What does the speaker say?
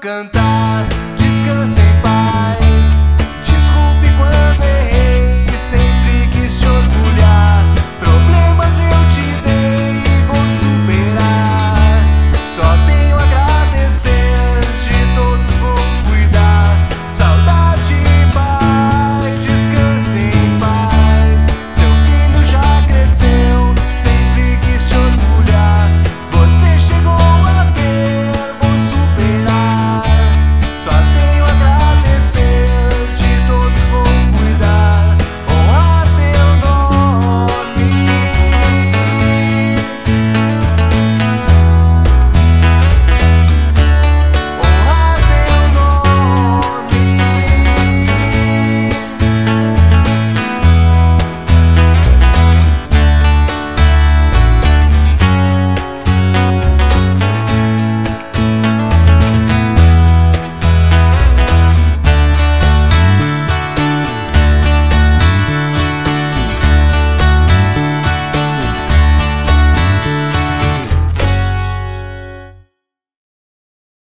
cantar.